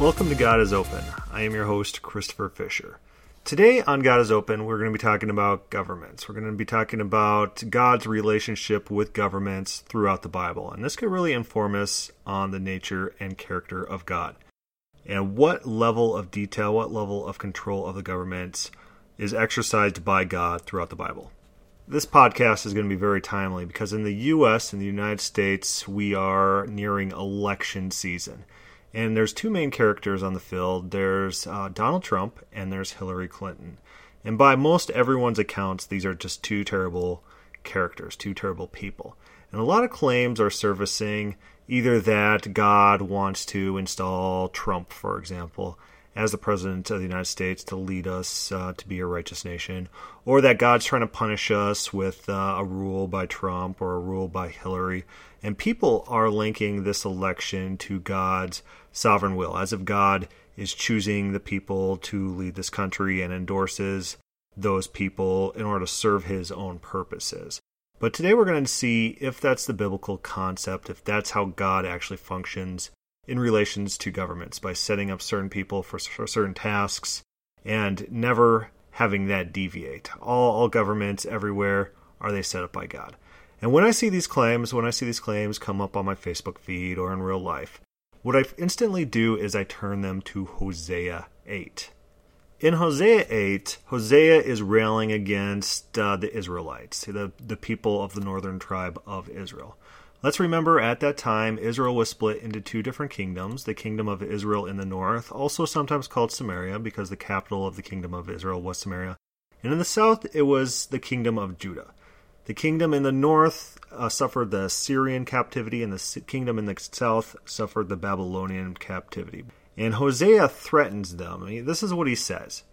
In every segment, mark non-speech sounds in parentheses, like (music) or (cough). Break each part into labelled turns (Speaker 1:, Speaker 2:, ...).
Speaker 1: Welcome to God is Open. I am your host, Christopher Fisher. Today on God is Open, we're going to be talking about governments. We're going to be talking about God's relationship with governments throughout the Bible. And this could really inform us on the nature and character of God. And what level of detail, what level of control of the government is exercised by God throughout the Bible. This podcast is going to be very timely because in the U.S. and the United States, we are nearing election season. And there's two main characters on the field there's uh, Donald Trump and there's Hillary Clinton. And by most everyone's accounts, these are just two terrible characters, two terrible people. And a lot of claims are surfacing either that God wants to install Trump, for example, as the president of the United States to lead us uh, to be a righteous nation, or that God's trying to punish us with uh, a rule by Trump or a rule by Hillary. And people are linking this election to God's sovereign will, as if God is choosing the people to lead this country and endorses those people in order to serve his own purposes. But today we're going to see if that's the biblical concept, if that's how God actually functions in relations to governments by setting up certain people for, for certain tasks and never having that deviate. All, all governments everywhere are they set up by God. And when I see these claims, when I see these claims come up on my Facebook feed or in real life, what I instantly do is I turn them to Hosea 8. In Hosea 8, Hosea is railing against uh, the Israelites, the, the people of the northern tribe of Israel. Let's remember at that time, Israel was split into two different kingdoms the kingdom of Israel in the north, also sometimes called Samaria because the capital of the kingdom of Israel was Samaria. And in the south, it was the kingdom of Judah. The kingdom in the north uh, suffered the Syrian captivity, and the kingdom in the south suffered the Babylonian captivity. And Hosea threatens them. I mean, this is what he says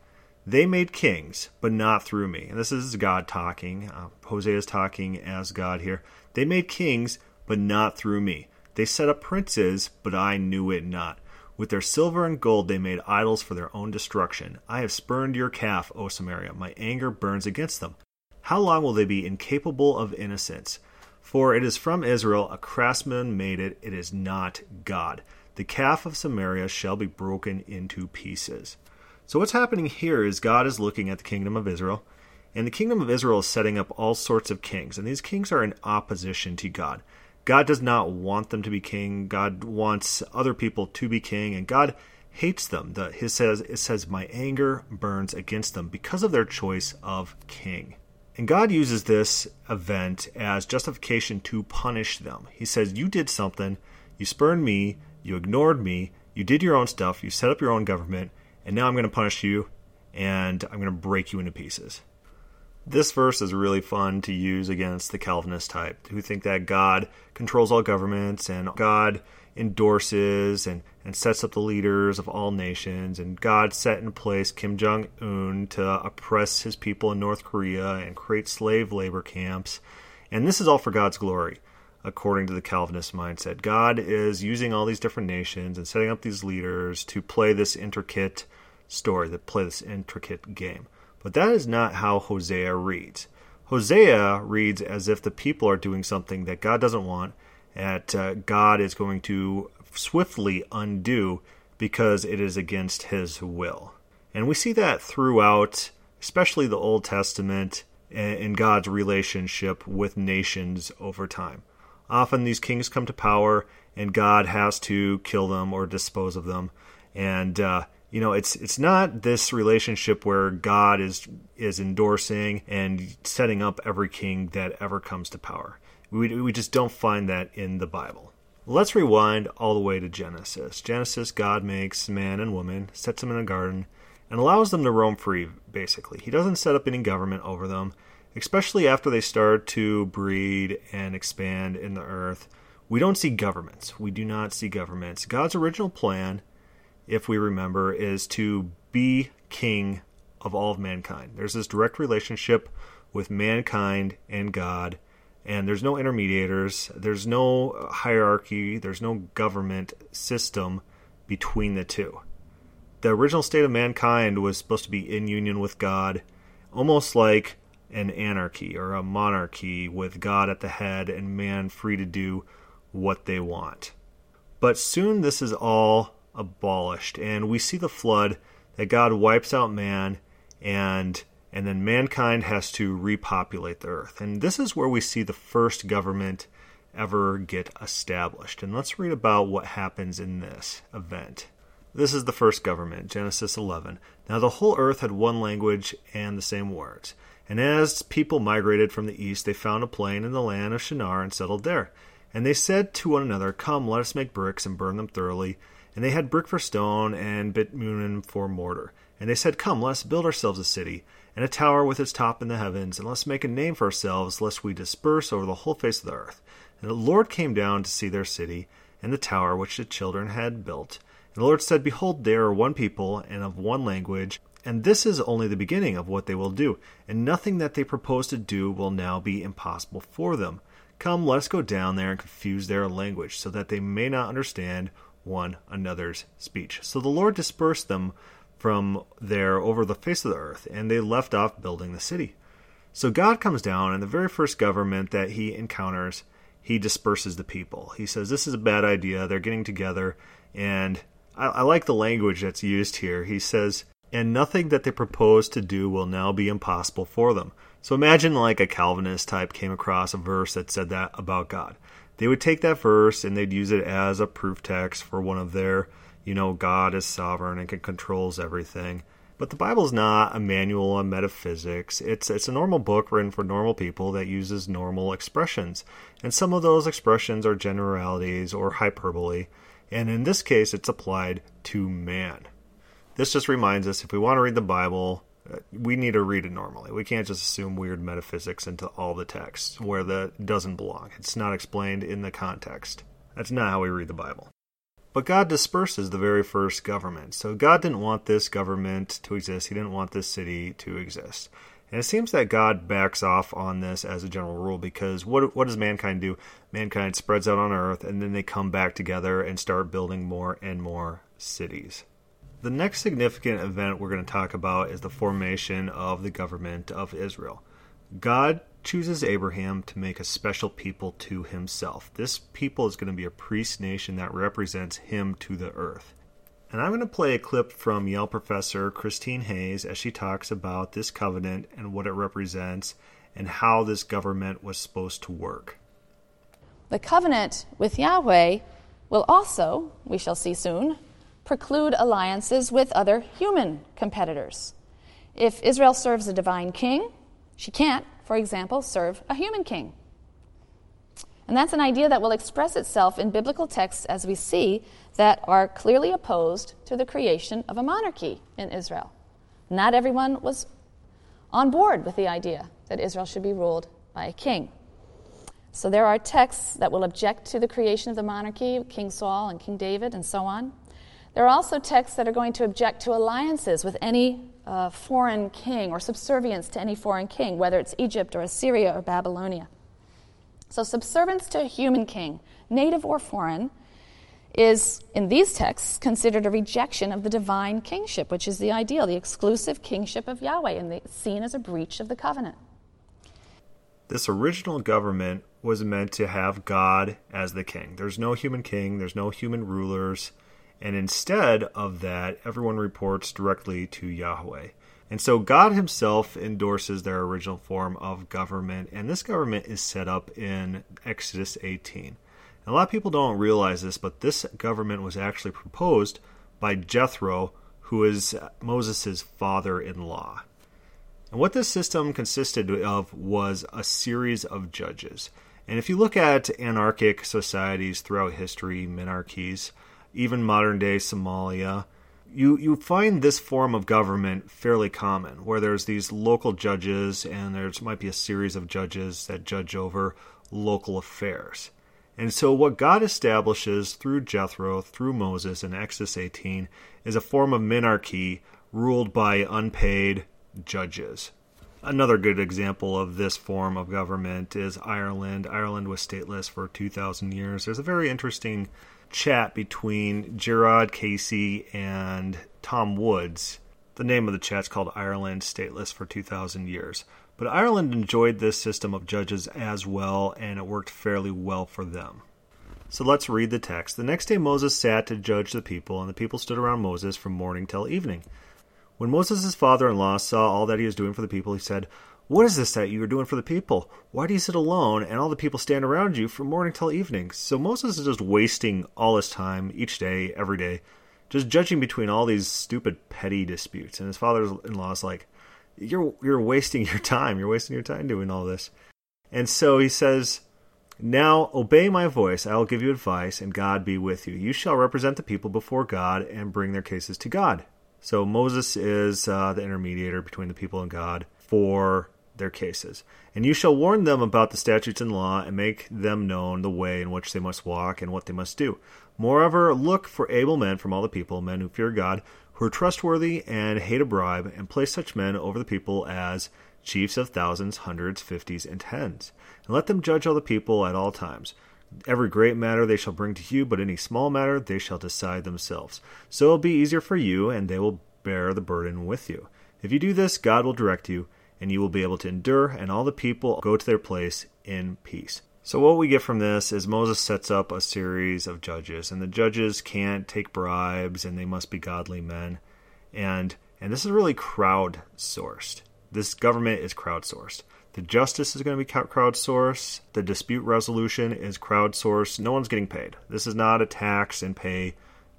Speaker 1: They made kings, but not through me. And this is God talking. Uh, Hosea is talking as God here. They made kings, but not through me. They set up princes, but I knew it not. With their silver and gold they made idols for their own destruction. I have spurned your calf, O Samaria. My anger burns against them. How long will they be incapable of innocence? For it is from Israel a craftsman made it, it is not God. The calf of Samaria shall be broken into pieces. So, what's happening here is God is looking at the kingdom of Israel, and the kingdom of Israel is setting up all sorts of kings, and these kings are in opposition to God. God does not want them to be king. God wants other people to be king, and God hates them. The, his says, it says, My anger burns against them because of their choice of king. And God uses this event as justification to punish them. He says, You did something, you spurned me, you ignored me, you did your own stuff, you set up your own government, and now I'm going to punish you and I'm going to break you into pieces. This verse is really fun to use against the Calvinist type who think that God controls all governments and God endorses and, and sets up the leaders of all nations. And God set in place Kim Jong un to oppress his people in North Korea and create slave labor camps. And this is all for God's glory, according to the Calvinist mindset. God is using all these different nations and setting up these leaders to play this intricate story, to play this intricate game. But that is not how Hosea reads. Hosea reads as if the people are doing something that God doesn't want that uh, God is going to swiftly undo because it is against his will. And we see that throughout, especially the Old Testament, in God's relationship with nations over time. Often these kings come to power and God has to kill them or dispose of them. And uh, you know, it's it's not this relationship where God is is endorsing and setting up every king that ever comes to power. We, we just don't find that in the Bible. Let's rewind all the way to Genesis. Genesis, God makes man and woman, sets them in a garden, and allows them to roam free, basically. He doesn't set up any government over them, especially after they start to breed and expand in the earth. We don't see governments. We do not see governments. God's original plan, if we remember, is to be king of all of mankind. There's this direct relationship with mankind and God and there's no intermediators, there's no hierarchy, there's no government system between the two. The original state of mankind was supposed to be in union with God, almost like an anarchy or a monarchy with God at the head and man free to do what they want. But soon this is all abolished. And we see the flood that God wipes out man and and then mankind has to repopulate the earth. And this is where we see the first government ever get established. And let's read about what happens in this event. This is the first government, Genesis 11. Now the whole earth had one language and the same words. And as people migrated from the east, they found a plain in the land of Shinar and settled there. And they said to one another, Come, let us make bricks and burn them thoroughly. And they had brick for stone and bitumen for mortar. And they said, Come, let us build ourselves a city, and a tower with its top in the heavens, and let us make a name for ourselves, lest we disperse over the whole face of the earth. And the Lord came down to see their city, and the tower which the children had built. And the Lord said, Behold, they are one people, and of one language, and this is only the beginning of what they will do, and nothing that they propose to do will now be impossible for them. Come, let us go down there and confuse their language, so that they may not understand one another's speech. So the Lord dispersed them from there over the face of the earth, and they left off building the city. So God comes down, and the very first government that he encounters, he disperses the people. He says, This is a bad idea. They're getting together. And I, I like the language that's used here. He says, and nothing that they propose to do will now be impossible for them. So imagine like a Calvinist type came across a verse that said that about God. They would take that verse and they'd use it as a proof text for one of their, you know, God is sovereign and controls everything. But the Bible is not a manual on metaphysics. It's it's a normal book written for normal people that uses normal expressions. And some of those expressions are generalities or hyperbole. And in this case it's applied to man. This just reminds us if we want to read the Bible, we need to read it normally. We can't just assume weird metaphysics into all the texts where that doesn't belong. It's not explained in the context. That's not how we read the Bible. But God disperses the very first government. So God didn't want this government to exist. He didn't want this city to exist. And it seems that God backs off on this as a general rule because what what does mankind do? Mankind spreads out on earth and then they come back together and start building more and more cities. The next significant event we're going to talk about is the formation of the government of Israel. God chooses Abraham to make a special people to himself. This people is going to be a priest nation that represents him to the earth. And I'm going to play a clip from Yale professor Christine Hayes as she talks about this covenant and what it represents and how this government was supposed to work.
Speaker 2: The covenant with Yahweh will also, we shall see soon, preclude alliances with other human competitors. If Israel serves a divine king, she can't, for example, serve a human king. And that's an idea that will express itself in biblical texts as we see that are clearly opposed to the creation of a monarchy in Israel. Not everyone was on board with the idea that Israel should be ruled by a king. So there are texts that will object to the creation of the monarchy, King Saul and King David, and so on. There are also texts that are going to object to alliances with any uh, foreign king or subservience to any foreign king, whether it's Egypt or Assyria or Babylonia. So, subservience to a human king, native or foreign, is, in these texts, considered a rejection of the divine kingship, which is the ideal, the exclusive kingship of Yahweh, and seen as a breach of the covenant.
Speaker 1: This original government was meant to have God as the king. There's no human king, there's no human rulers. And instead of that, everyone reports directly to Yahweh. And so God Himself endorses their original form of government, and this government is set up in Exodus 18. And a lot of people don't realize this, but this government was actually proposed by Jethro, who is Moses' father in law. And what this system consisted of was a series of judges. And if you look at anarchic societies throughout history, monarchies, even modern day Somalia, you, you find this form of government fairly common, where there's these local judges and there might be a series of judges that judge over local affairs. And so, what God establishes through Jethro, through Moses in Exodus 18, is a form of monarchy ruled by unpaid judges. Another good example of this form of government is Ireland. Ireland was stateless for 2,000 years. There's a very interesting chat between Gerard Casey and Tom Woods. The name of the chat's called Ireland Stateless for 2,000 Years. But Ireland enjoyed this system of judges as well, and it worked fairly well for them. So let's read the text. The next day Moses sat to judge the people, and the people stood around Moses from morning till evening. When Moses' father in law saw all that he was doing for the people, he said, What is this that you are doing for the people? Why do you sit alone, and all the people stand around you from morning till evening? So Moses is just wasting all his time each day, every day, just judging between all these stupid petty disputes. And his father in law is like, You're you're wasting your time. You're wasting your time doing all this. And so he says, now obey my voice, I will give you advice, and God be with you. You shall represent the people before God and bring their cases to God. So Moses is uh, the intermediator between the people and God for their cases. And you shall warn them about the statutes and law, and make them known the way in which they must walk and what they must do. Moreover, look for able men from all the people, men who fear God, who are trustworthy and hate a bribe, and place such men over the people as chiefs of thousands, hundreds, fifties, and tens and let them judge all the people at all times. Every great matter they shall bring to you, but any small matter they shall decide themselves. So it will be easier for you, and they will bear the burden with you. If you do this, God will direct you, and you will be able to endure, and all the people go to their place in peace. So, what we get from this is Moses sets up a series of judges, and the judges can't take bribes, and they must be godly men. And, and this is really crowdsourced. This government is crowdsourced. The justice is going to be crowdsourced. The dispute resolution is crowdsourced. No one's getting paid. This is not a tax and pay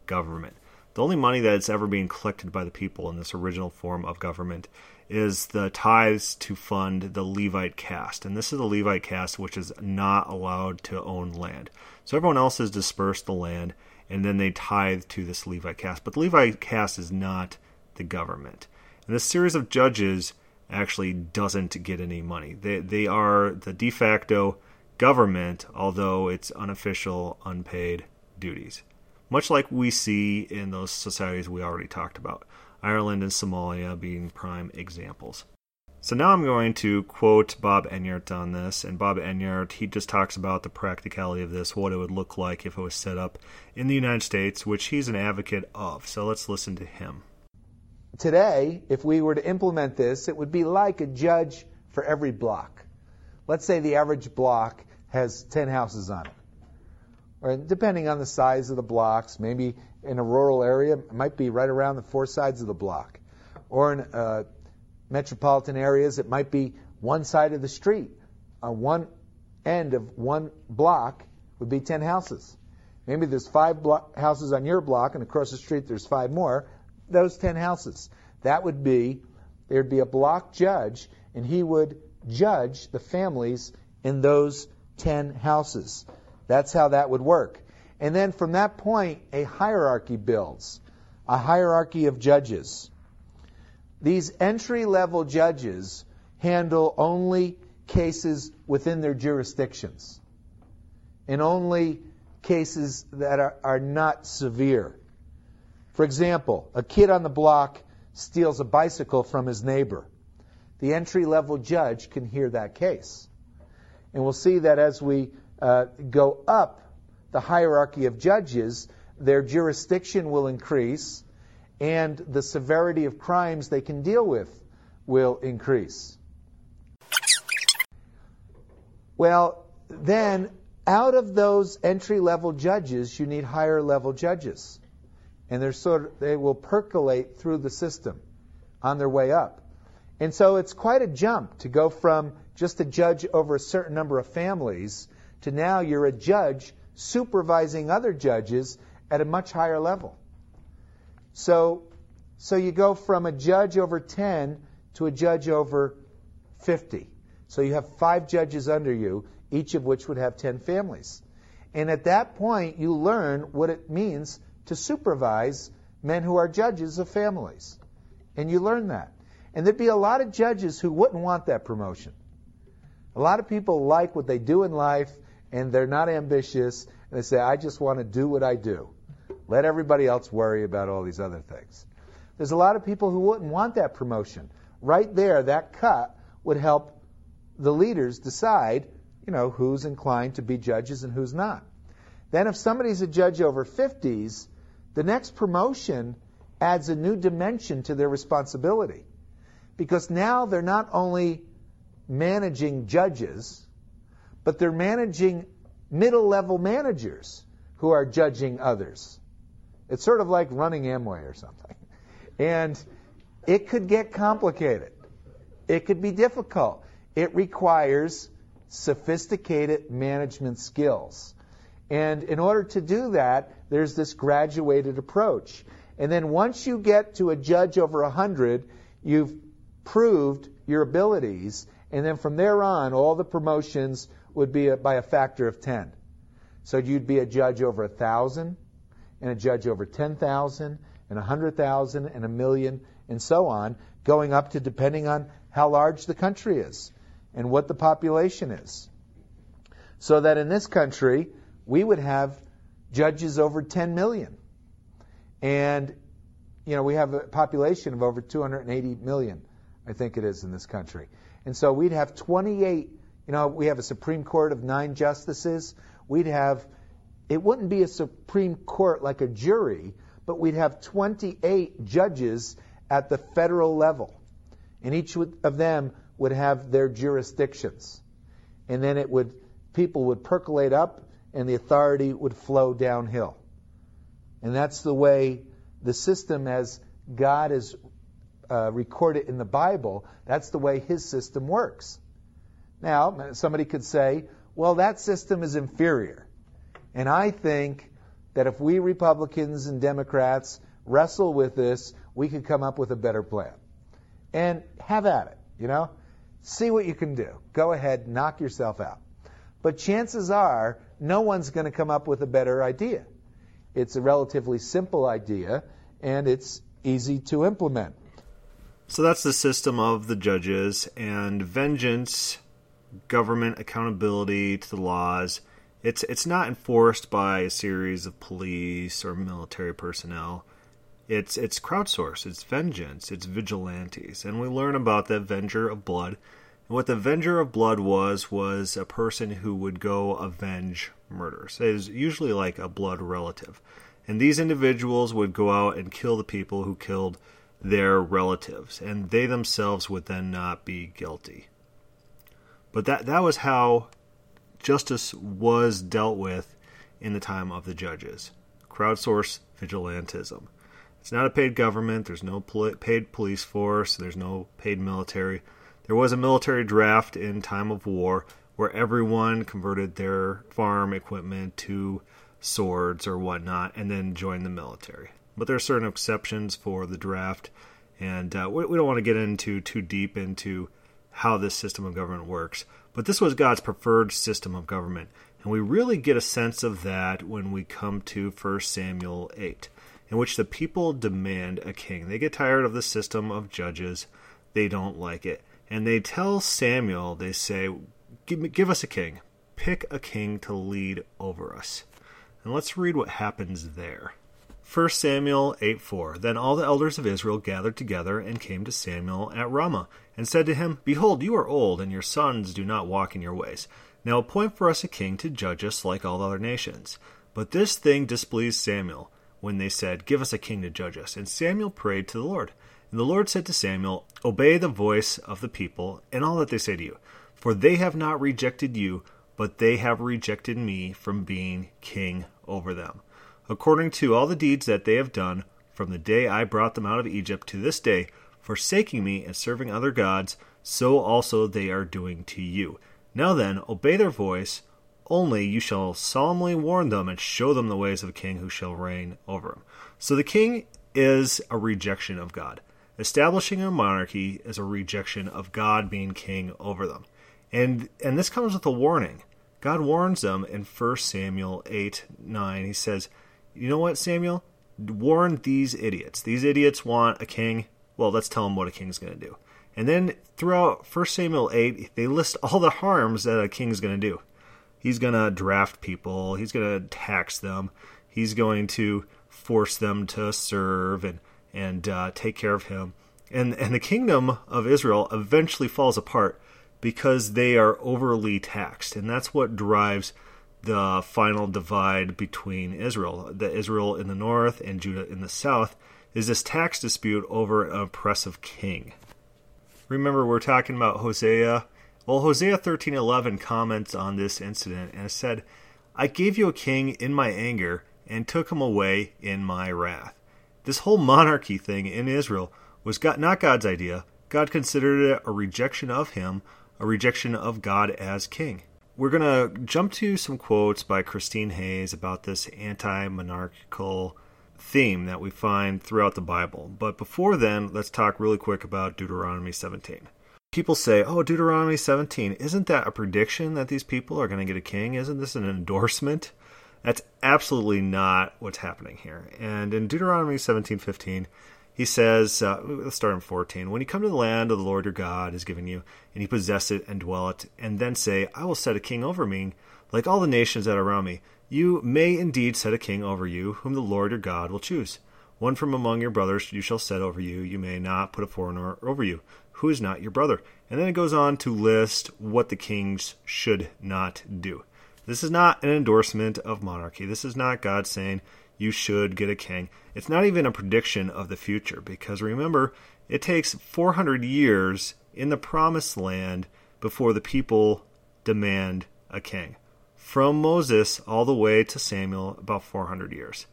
Speaker 1: government. The only money that's ever being collected by the people in this original form of government is the tithes to fund the Levite caste. And this is the Levite caste which is not allowed to own land. So everyone else has dispersed the land and then they tithe to this Levite caste. But the Levite caste is not the government. And this series of judges actually doesn't get any money. They they are the de facto government, although it's unofficial, unpaid duties. Much like we see in those societies we already talked about, Ireland and Somalia being prime examples. So now I'm going to quote Bob Enyart on this, and Bob Enyart he just talks about the practicality of this, what it would look like if it was set up in the United States, which he's an advocate of. So let's listen to him
Speaker 3: today, if we were to implement this, it would be like a judge for every block. Let's say the average block has 10 houses on it. Or depending on the size of the blocks, maybe in a rural area, it might be right around the four sides of the block. Or in uh, metropolitan areas, it might be one side of the street. On one end of one block would be 10 houses. Maybe there's five blo- houses on your block, and across the street there's five more those 10 houses. That would be, there'd be a block judge, and he would judge the families in those 10 houses. That's how that would work. And then from that point, a hierarchy builds, a hierarchy of judges. These entry level judges handle only cases within their jurisdictions and only cases that are, are not severe. For example, a kid on the block steals a bicycle from his neighbor. The entry level judge can hear that case. And we'll see that as we uh, go up the hierarchy of judges, their jurisdiction will increase and the severity of crimes they can deal with will increase. Well, then, out of those entry level judges, you need higher level judges and they're sort of, they will percolate through the system on their way up. And so it's quite a jump to go from just a judge over a certain number of families to now you're a judge supervising other judges at a much higher level. So, so you go from a judge over 10 to a judge over 50. So you have five judges under you, each of which would have 10 families. And at that point, you learn what it means to supervise men who are judges of families. And you learn that. And there'd be a lot of judges who wouldn't want that promotion. A lot of people like what they do in life and they're not ambitious and they say, I just want to do what I do. Let everybody else worry about all these other things. There's a lot of people who wouldn't want that promotion. Right there, that cut would help the leaders decide, you know, who's inclined to be judges and who's not. Then if somebody's a judge over 50s, the next promotion adds a new dimension to their responsibility. Because now they're not only managing judges, but they're managing middle level managers who are judging others. It's sort of like running Amway or something. And it could get complicated. It could be difficult. It requires sophisticated management skills. And in order to do that, there's this graduated approach. And then once you get to a judge over 100, you've proved your abilities. And then from there on, all the promotions would be by a factor of 10. So you'd be a judge over a 1,000, and a judge over 10,000, and 100,000, and a million, and so on, going up to depending on how large the country is and what the population is. So that in this country, we would have judges over 10 million. And, you know, we have a population of over 280 million, I think it is in this country. And so we'd have 28, you know, we have a Supreme Court of nine justices. We'd have, it wouldn't be a Supreme Court like a jury, but we'd have 28 judges at the federal level. And each of them would have their jurisdictions. And then it would, people would percolate up and the authority would flow downhill. And that's the way the system, as God is uh, recorded in the Bible, that's the way His system works. Now, somebody could say, well, that system is inferior. And I think that if we Republicans and Democrats wrestle with this, we could come up with a better plan. And have at it, you know? See what you can do. Go ahead, knock yourself out. But chances are, no one's going to come up with a better idea. It's a relatively simple idea, and it's easy to implement.
Speaker 1: So that's the system of the judges, and vengeance, government accountability to the laws. It's it's not enforced by a series of police or military personnel. It's it's crowdsourced. It's vengeance. It's vigilantes, and we learn about the Avenger of Blood and what the Avenger of Blood was, was a person who would go avenge murders. It was usually like a blood relative. And these individuals would go out and kill the people who killed their relatives, and they themselves would then not be guilty. But that, that was how justice was dealt with in the time of the judges crowdsourced vigilantism. It's not a paid government, there's no paid police force, there's no paid military there was a military draft in time of war where everyone converted their farm equipment to swords or whatnot and then joined the military. But there are certain exceptions for the draft, and uh, we, we don't want to get into too deep into how this system of government works. But this was God's preferred system of government, and we really get a sense of that when we come to 1 Samuel 8, in which the people demand a king. They get tired of the system of judges, they don't like it and they tell Samuel, they say, give, give us a king. Pick a king to lead over us. And let's read what happens there. 1 Samuel 8 4 Then all the elders of Israel gathered together and came to Samuel at Ramah, and said to him, Behold, you are old, and your sons do not walk in your ways. Now appoint for us a king to judge us like all other nations. But this thing displeased Samuel, when they said, Give us a king to judge us. And Samuel prayed to the Lord. And the Lord said to Samuel, Obey the voice of the people and all that they say to you, for they have not rejected you, but they have rejected me from being king over them. According to all the deeds that they have done, from the day I brought them out of Egypt to this day, forsaking me and serving other gods, so also they are doing to you. Now then, obey their voice, only you shall solemnly warn them and show them the ways of a king who shall reign over them. So the king is a rejection of God. Establishing a monarchy is a rejection of God being king over them. And and this comes with a warning. God warns them in 1 Samuel 8 9. He says, You know what, Samuel? Warn these idiots. These idiots want a king. Well, let's tell him what a king's going to do. And then throughout 1 Samuel 8, they list all the harms that a king's going to do. He's going to draft people, he's going to tax them, he's going to force them to serve and and uh, take care of him. And and the kingdom of Israel eventually falls apart because they are overly taxed, and that's what drives the final divide between Israel, the Israel in the north and Judah in the south, is this tax dispute over an oppressive king. Remember, we're talking about Hosea. Well, Hosea 13:11 comments on this incident and said, I gave you a king in my anger and took him away in my wrath. This whole monarchy thing in Israel was God, not God's idea. God considered it a rejection of him, a rejection of God as king. We're going to jump to some quotes by Christine Hayes about this anti monarchical theme that we find throughout the Bible. But before then, let's talk really quick about Deuteronomy 17. People say, oh, Deuteronomy 17, isn't that a prediction that these people are going to get a king? Isn't this an endorsement? That's absolutely not what's happening here. And in Deuteronomy 17:15, he says, uh, let's start in 14. When you come to the land of the Lord your God is giving you, and you possess it and dwell it, and then say, I will set a king over me, like all the nations that are around me, you may indeed set a king over you, whom the Lord your God will choose. One from among your brothers you shall set over you. You may not put a foreigner over you, who is not your brother. And then it goes on to list what the kings should not do. This is not an endorsement of monarchy. This is not God saying you should get a king. It's not even a prediction of the future because remember, it takes 400 years in the promised land before the people demand a king from Moses all the way to Samuel, about 400 years.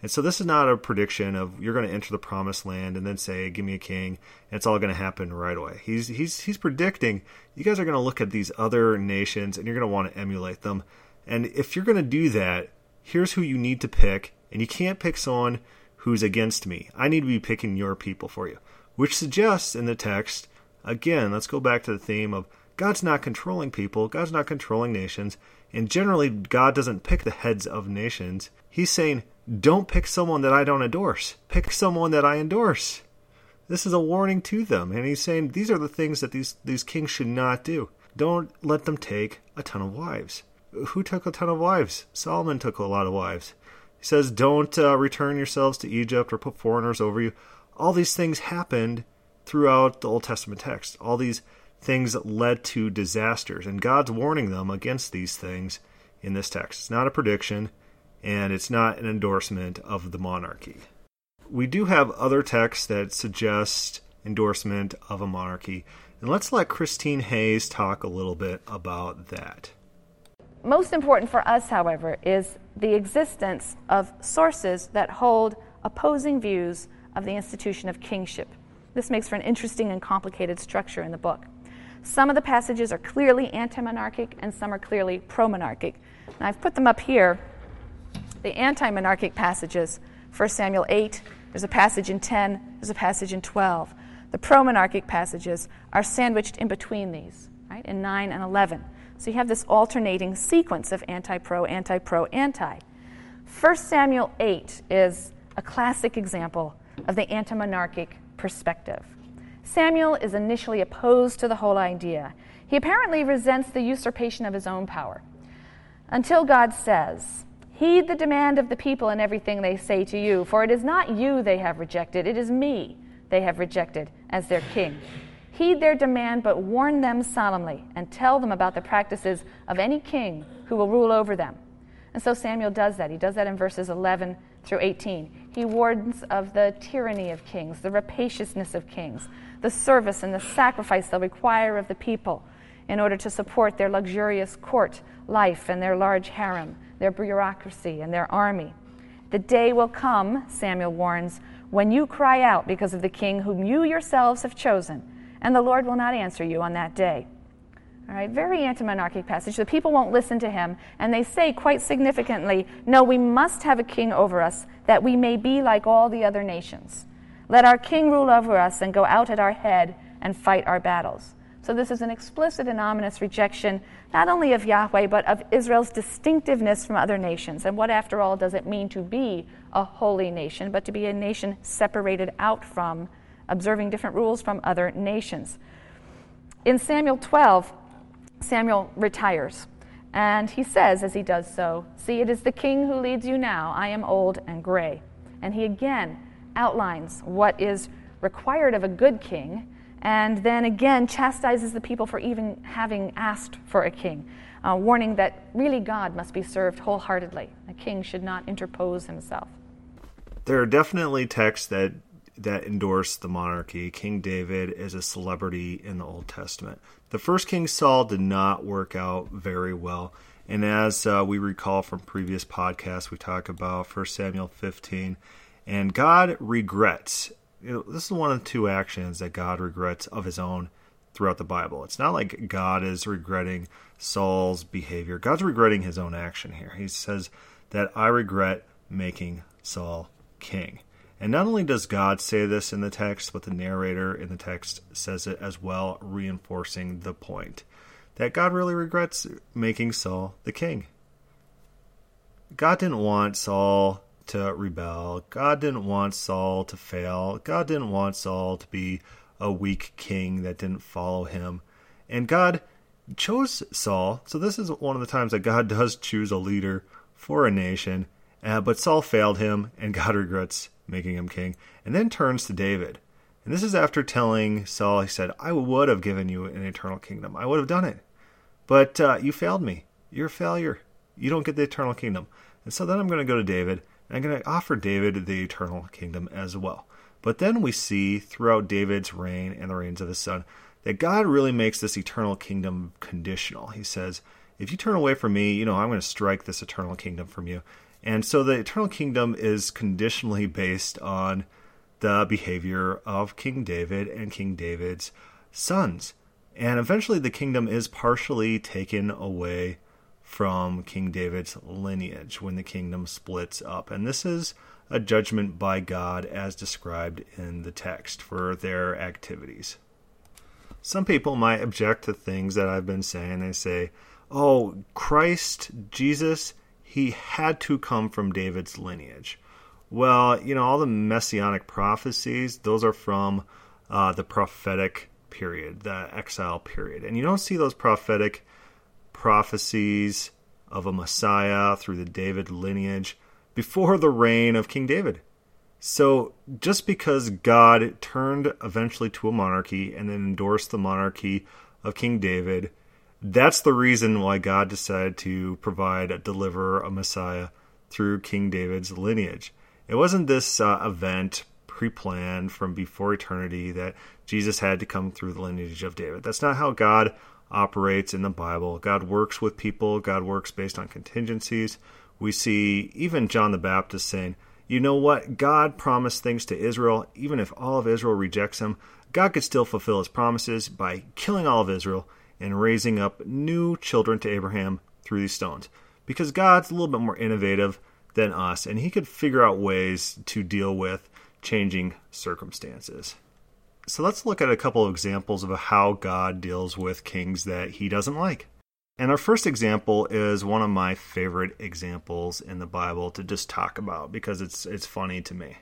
Speaker 1: And so this is not a prediction of you're going to enter the promised land and then say, "Give me a king." And it's all going to happen right away. He's he's he's predicting you guys are going to look at these other nations and you're going to want to emulate them. And if you're going to do that, here's who you need to pick, and you can't pick someone who's against me. I need to be picking your people for you, which suggests in the text again. Let's go back to the theme of God's not controlling people, God's not controlling nations. And generally, God doesn't pick the heads of nations. He's saying, don't pick someone that I don't endorse. Pick someone that I endorse. This is a warning to them. And he's saying these are the things that these, these kings should not do. Don't let them take a ton of wives. Who took a ton of wives? Solomon took a lot of wives. He says, don't uh, return yourselves to Egypt or put foreigners over you. All these things happened throughout the Old Testament text. All these things led to disasters. And God's warning them against these things in this text. It's not a prediction, and it's not an endorsement of the monarchy. We do have other texts that suggest endorsement of a monarchy. And let's let Christine Hayes talk a little bit about that.
Speaker 2: Most important for us, however, is the existence of sources that hold opposing views of the institution of kingship. This makes for an interesting and complicated structure in the book. Some of the passages are clearly anti monarchic and some are clearly pro monarchic. And I've put them up here. The anti monarchic passages, 1 Samuel 8, there's a passage in 10, there's a passage in 12. The pro monarchic passages are sandwiched in between these, right, in 9 and 11. So you have this alternating sequence of anti pro, anti pro, anti. 1 Samuel 8 is a classic example of the anti monarchic perspective. Samuel is initially opposed to the whole idea. He apparently resents the usurpation of his own power. Until God says, Heed the demand of the people in everything they say to you, for it is not you they have rejected, it is me they have rejected as their king. Heed their demand, but warn them solemnly, and tell them about the practices of any king who will rule over them. And so Samuel does that. He does that in verses 11 through 18. He warns of the tyranny of kings, the rapaciousness of kings, the service and the sacrifice they'll require of the people in order to support their luxurious court life and their large harem, their bureaucracy and their army. The day will come, Samuel warns, when you cry out because of the king whom you yourselves have chosen, and the Lord will not answer you on that day. All right, very anti monarchic passage. The people won't listen to him, and they say quite significantly, No, we must have a king over us, that we may be like all the other nations. Let our king rule over us and go out at our head and fight our battles. So, this is an explicit and ominous rejection, not only of Yahweh, but of Israel's distinctiveness from other nations. And what, after all, does it mean to be a holy nation, but to be a nation separated out from, observing different rules from other nations? In Samuel 12, Samuel retires. And he says, as he does so, See, it is the king who leads you now. I am old and gray. And he again outlines what is required of a good king, and then again chastises the people for even having asked for a king, uh, warning that really God must be served wholeheartedly. A king should not interpose himself.
Speaker 1: There are definitely texts that that endorse the monarchy. King David is a celebrity in the Old Testament. The first King Saul did not work out very well. And as uh, we recall from previous podcasts, we talk about 1 Samuel 15, and God regrets. This is one of the two actions that God regrets of his own throughout the Bible. It's not like God is regretting Saul's behavior. God's regretting his own action here. He says that I regret making Saul king. And not only does God say this in the text, but the narrator in the text says it as well, reinforcing the point that God really regrets making Saul the king. God didn't want Saul to rebel. God didn't want Saul to fail. God didn't want Saul to be a weak king that didn't follow him. And God chose Saul. So this is one of the times that God (laughs) does choose a leader for a nation. Uh, but Saul failed him, and (laughs) God regrets making him king. And then turns to David. And this is after telling Saul, he said, I would have given you an eternal kingdom. I would have done it. But uh, you failed me. You're a failure. You don't get the eternal kingdom. And so then I'm going to go to David, and going to offer David the eternal kingdom as well. But then we see throughout David's reign and the reigns of his son that God really makes this eternal kingdom conditional. He says, If you turn away from me, you know, I'm going to strike this eternal kingdom from you. And so the eternal kingdom is conditionally based on the behavior of King David and King David's sons. And eventually the kingdom is partially taken away from King David's lineage when the kingdom splits up. And this is a judgment by God as described in the text for their activities. Some people might object to things that I've been saying. They say, oh, Christ, Jesus, he had to come from David's lineage. Well, you know, all the messianic prophecies, those are from uh, the prophetic period, the exile period. And you don't see those prophetic prophecies of a Messiah through the David lineage before the reign of King David. So, just because God turned eventually to a monarchy and then endorsed the monarchy of King David, that's the reason why God decided to provide a deliverer, a Messiah, through King David's lineage. It wasn't this uh, event pre planned from before eternity that Jesus had to come through the lineage of David. That's not how God operates in the Bible. God works with people, God works based on contingencies we see even John the Baptist saying, you know what? God promised things to Israel. Even if all of Israel rejects him, God could still fulfill his promises by killing all of Israel and raising up new children to Abraham through these stones. Because God's a little bit more innovative than us, and he could figure out ways to deal with changing circumstances. So let's look at a couple of examples of how God deals with kings that he doesn't like. And our first example is one of my favorite examples in the Bible to just talk about because it's it's funny to me.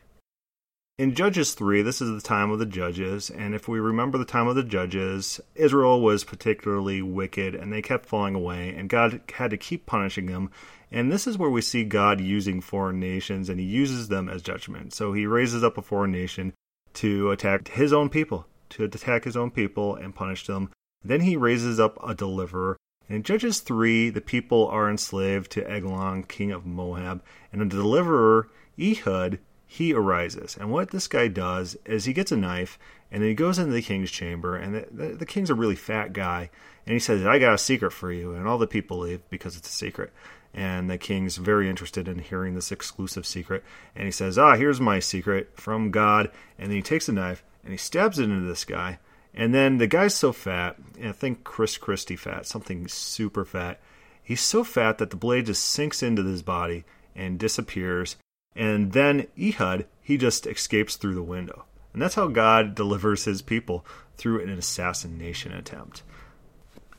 Speaker 1: In Judges 3, this is the time of the judges, and if we remember the time of the judges, Israel was particularly wicked and they kept falling away, and God had to keep punishing them. And this is where we see God using foreign nations, and he uses them as judgment. So he raises up a foreign nation to attack his own people, to attack his own people and punish them. Then he raises up a deliverer in Judges 3, the people are enslaved to Eglon, king of Moab, and a deliverer, Ehud, he arises. And what this guy does is he gets a knife and then he goes into the king's chamber. And the, the, the, king's a really fat guy. And he says, I got a secret for you. And all the people leave because it's a secret. And the king's very interested in hearing this exclusive secret. And he says, Ah, here's my secret from God. And then he takes a knife and he stabs it into this guy. And then the guy's so fat, I think Chris Christie fat, something super fat. He's so fat that the blade just sinks into his body and disappears. And then Ehud, he just escapes through the window. And that's how God delivers his people through an assassination attempt.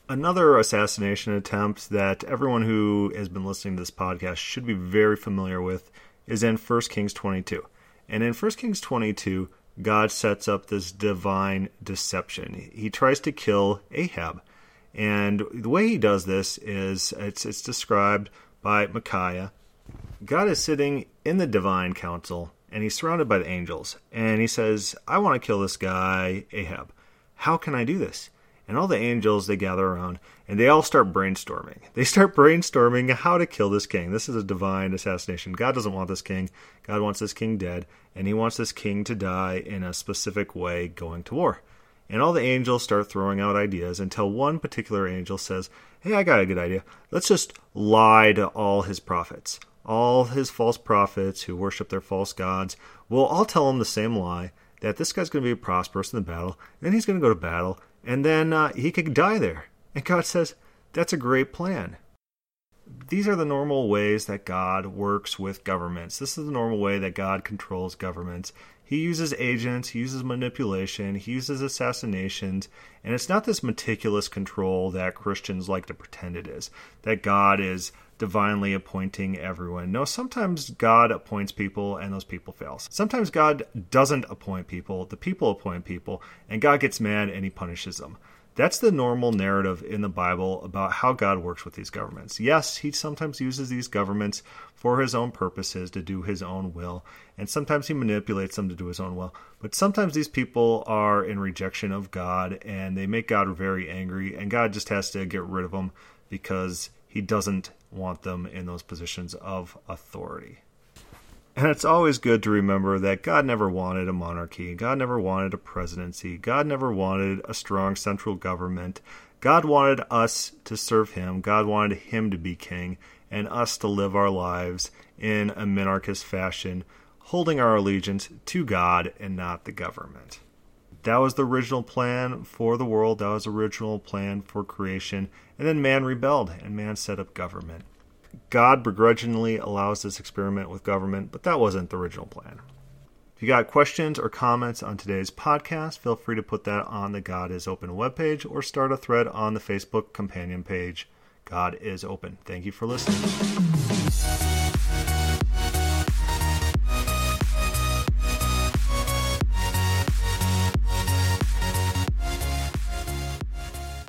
Speaker 1: Another assassination attempt that everyone who has been listening to this podcast should be very familiar with is in 1 Kings 22. And in 1 Kings 22, God sets up this divine deception. He tries to kill Ahab. And the way he does this is it's, it's described by Micaiah. God is sitting in the divine council and he's surrounded by the angels. And he says, I want to kill this guy, Ahab. How can I do this? And all the angels, they gather around and they all start brainstorming. They start brainstorming how to kill this king. This is a divine assassination. God doesn't want this king. God wants this king dead, and he wants this king to die in a specific way going to war. And all the angels start throwing out ideas until one particular angel says, Hey, I got a good idea. Let's just lie to all his prophets. All his false prophets who worship their false gods. We'll all tell them the same lie that this guy's going to be prosperous in the battle, and then he's going to go to battle, and then uh, he could die there. And God says, That's a great plan. These are the normal ways that God works with governments. This is the normal way that God controls governments. He uses agents, he uses manipulation, he uses assassinations, and it's not this meticulous control that Christians like to pretend it is, that God is divinely appointing everyone. No, sometimes God appoints people and those people fail. Sometimes God doesn't appoint people, the people appoint people, and God gets mad and he punishes them. That's the normal narrative in the Bible about how God works with these governments. Yes, he sometimes uses these governments for his own purposes to do his own will, and sometimes he manipulates them to do his own will. But sometimes these people are in rejection of God and they make God very angry, and God just has to get rid of them because he doesn't want them in those positions of authority. And it's always good to remember that God never wanted a monarchy. God never wanted a presidency. God never wanted a strong central government. God wanted us to serve Him. God wanted Him to be king and us to live our lives in a monarchist fashion, holding our allegiance to God and not the government. That was the original plan for the world. That was the original plan for creation. And then man rebelled and man set up government. God begrudgingly allows this experiment with government, but that wasn't the original plan. If you got questions or comments on today's podcast, feel free to put that on the God is Open webpage or start a thread on the Facebook companion page. God is Open. Thank you for listening.